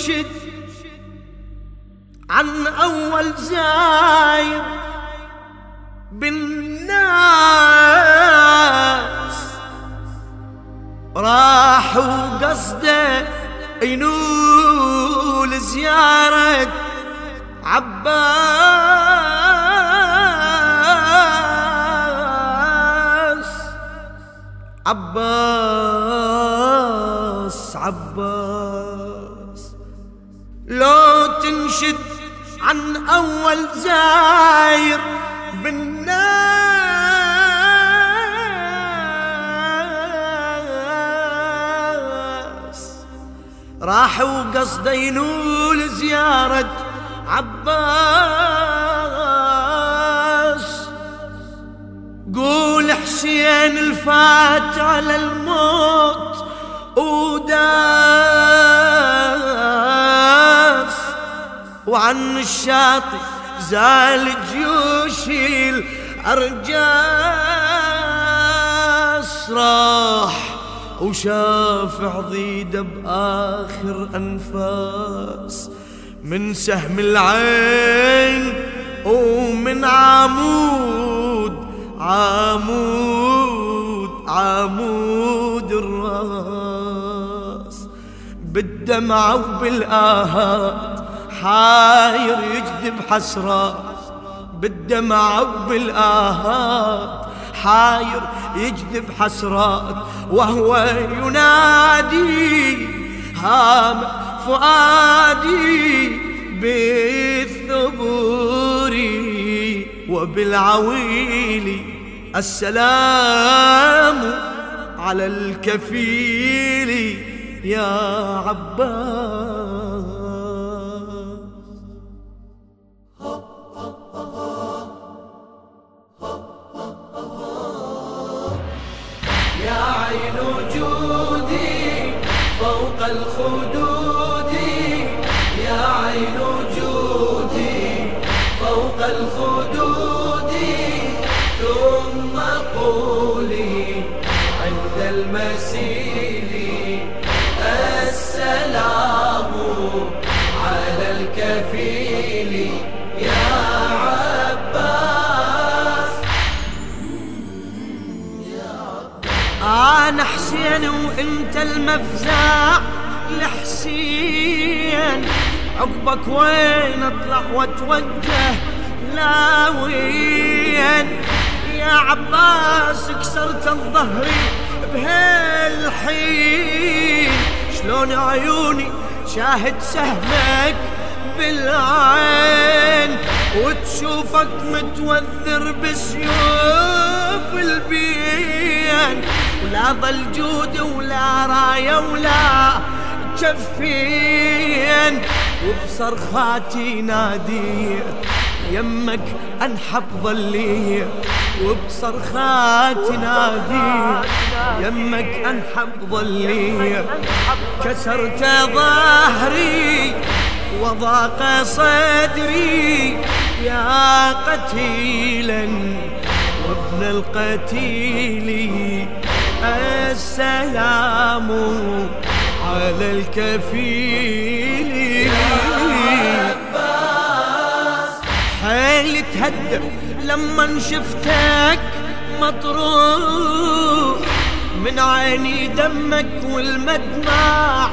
تنشد عن أول زاير بالناس. راح وقصده ينول زيارة عباس. عباس عباس. عن أول زاير بالناس راح وقصده ينول زيارة عباس. قول حسين الفات على الموت. وعن الشاطئ زال جيوش الأرجاس راح وشاف عضيده بآخر أنفاس من سهم العين ومن عمود عمود عمود الرأس بالدمع وبالآهات حاير يجذب حسرات بالدمع وبالآهات. حاير يجذب حسرات وهو ينادي هام فؤادي بالثبور وبالعويل. السلام على الكفيل يا عباس. ثم قولي عند المسيل السلام على الكفيل يا عباس. أنا حسين وإنت المفزع لحسين. عقبك وين أطلع وأتوجه لا وين؟ يا عباس كسرت الظهر بهالحين. شلون عيوني شاهد سهمك بالعين وتشوفك متوذر بسيوف البين ولا ظل جود ولا راية ولا جفين. وبصرخاتي ناديت يمك أنحب ظليت وبصرخاتي ناديت يمك أنحب ظليت كسرت ظهري وضاق صدري. يا قتيلا وابن القتيل. السلام على الكفيل. حيل تهدم لما شفتك مطروح من عيني دمك والمدمع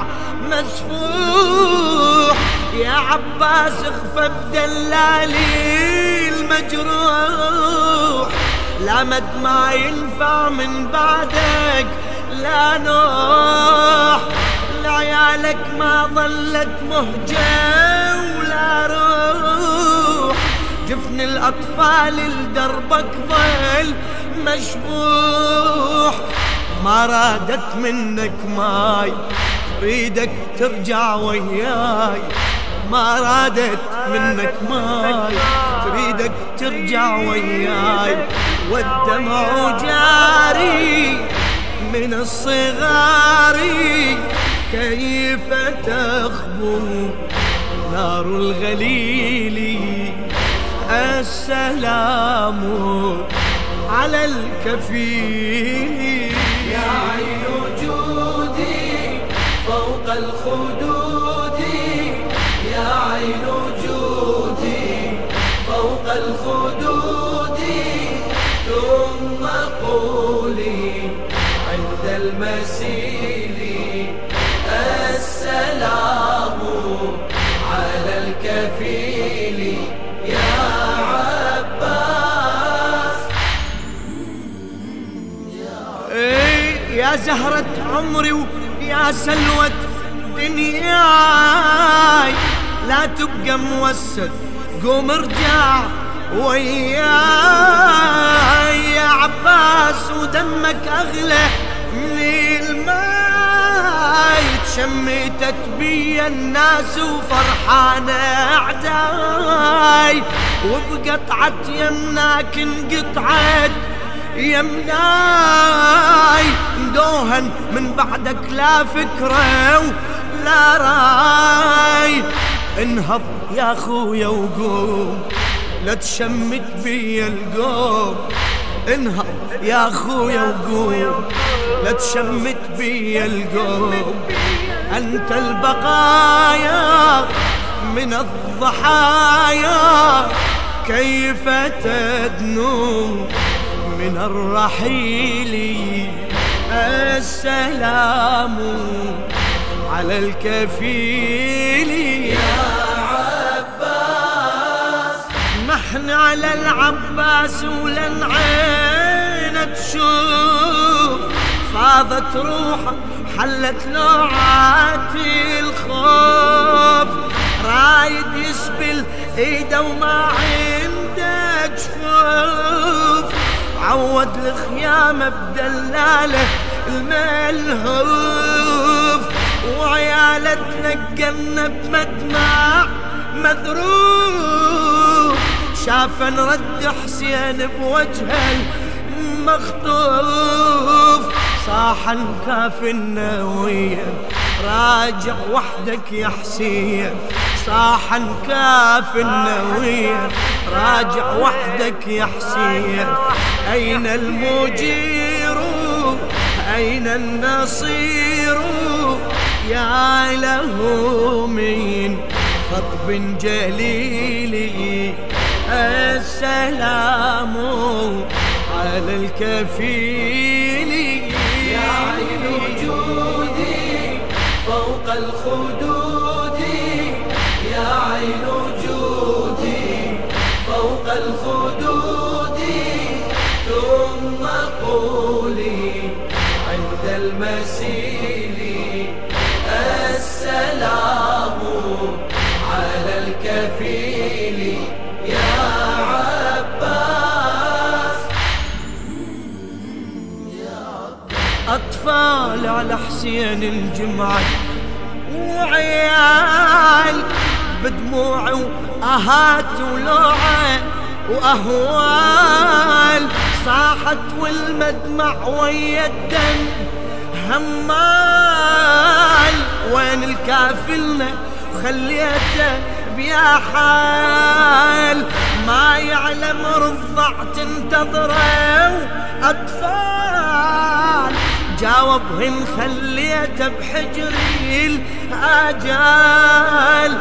مسفوح. يا عباس اخفى بدلالي المجروح. لا مدمع ينفع من بعدك لا نوح. لعيالك ما ظلت مهجة ولا روح. جفن الأطفال لدربك ظل مشبوح. ما رادت منك ماي تريدك ترجع وياي. ما رادت منك ماي تريدك ترجع وياي. والدمع جاري من الصغار كيف تخبو نار الغليل؟ السلام على الكفيل. يا عين جودي فوق الخدود. يا عين جودي فوق الخدود. ثم قولي عند المسيح زهرة عمري ويا سلوة دنياي لا تبقى موسد قوم ارجع وياي. يا عباس ودمك أغلى من الماي. تشمتت بي الناس وفرحانة أعداي. وبقطعة يمناك انقطعت يمناي دوهن من بعدك لا فكرة ولا راي. انهض يا خويا وقوم لا تشمت بي القوم. انهض يا خويا وقوم لا تشمت بي القوم. أنت البقايا من الضحايا كيف تدنو من الرحيل. السلام على الكفيل. يا عباس محن على العباس ولن عينه تشوف. فاضت روحه حلت لوعات الخوف. رايد يسبل إيده وما عنده جفوف. عود الخيامة بدلاله الملهوف وعياله تنقلنا بمدمع مذروف. شاف رد حسين بوجهه المخطوف صاح كاف النوية راجع وحدك يا حسين صاح كاف النوية راجع وحدك يا حسين أين المجير؟ أين النصير؟ يا له من خطب جليل. السلام على الكفيل. الخدود يا عين وجودي فوق الخدود ثم قولي عند المسيل السلام على الكفيل يا عباس. أطفال على حسين الجمعة وعيال بدموع وأهات ولوعة وأهوال. صاحت والمدمع ويا الدم همال. وين الكافلنا خليته بيا حال. ما يعلم رضع تنتظره أطفال جاوبهن خليته بحجري الآجال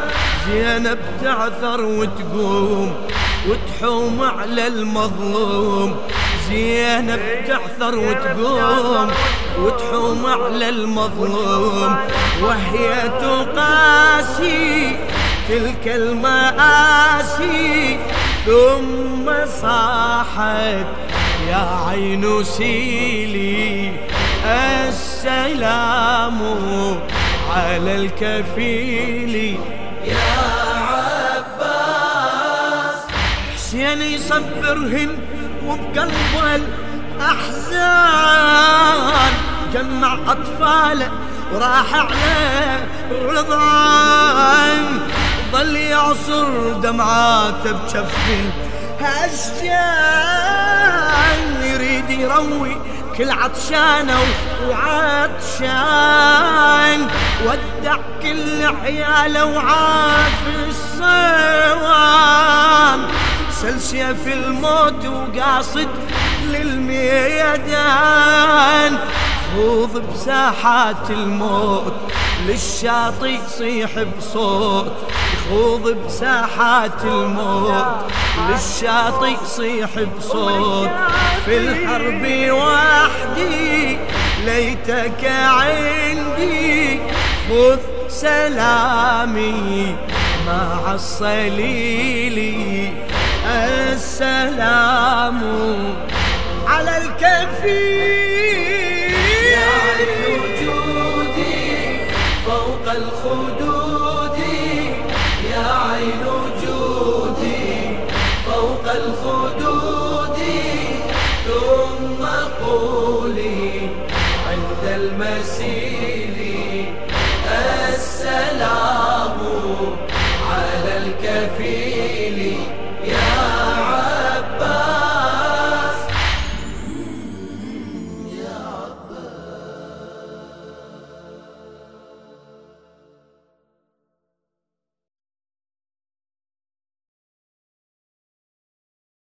زينب تعثر وتقوم وتحوم على المظلوم. زينب تعثر وتقوم وتحوم على المظلوم. وهي تقاسي تلك المآسي. ثم صاحت يا عين سيلي السلام على الكفيل. يا عباس حسين يصبرهن وبقلبه الأحزان. جمع أطفاله وراح على رضان ظل يعصر دمعاته بجفه هالشان يريد يروي كل عطشانه وعطشان ودع كل عياله وعاف الصوان. سل سيف الموت وقاصد للميدان. خوض بساحات الموت للشاطئ يصيح بصوت. خوض بساحات الموت للشاطئ صيح بصوت. في الحرب وحدي ليتك عندي خذ سلامي. مع الصليل السلام على الكفيل يا عين فوق الخدود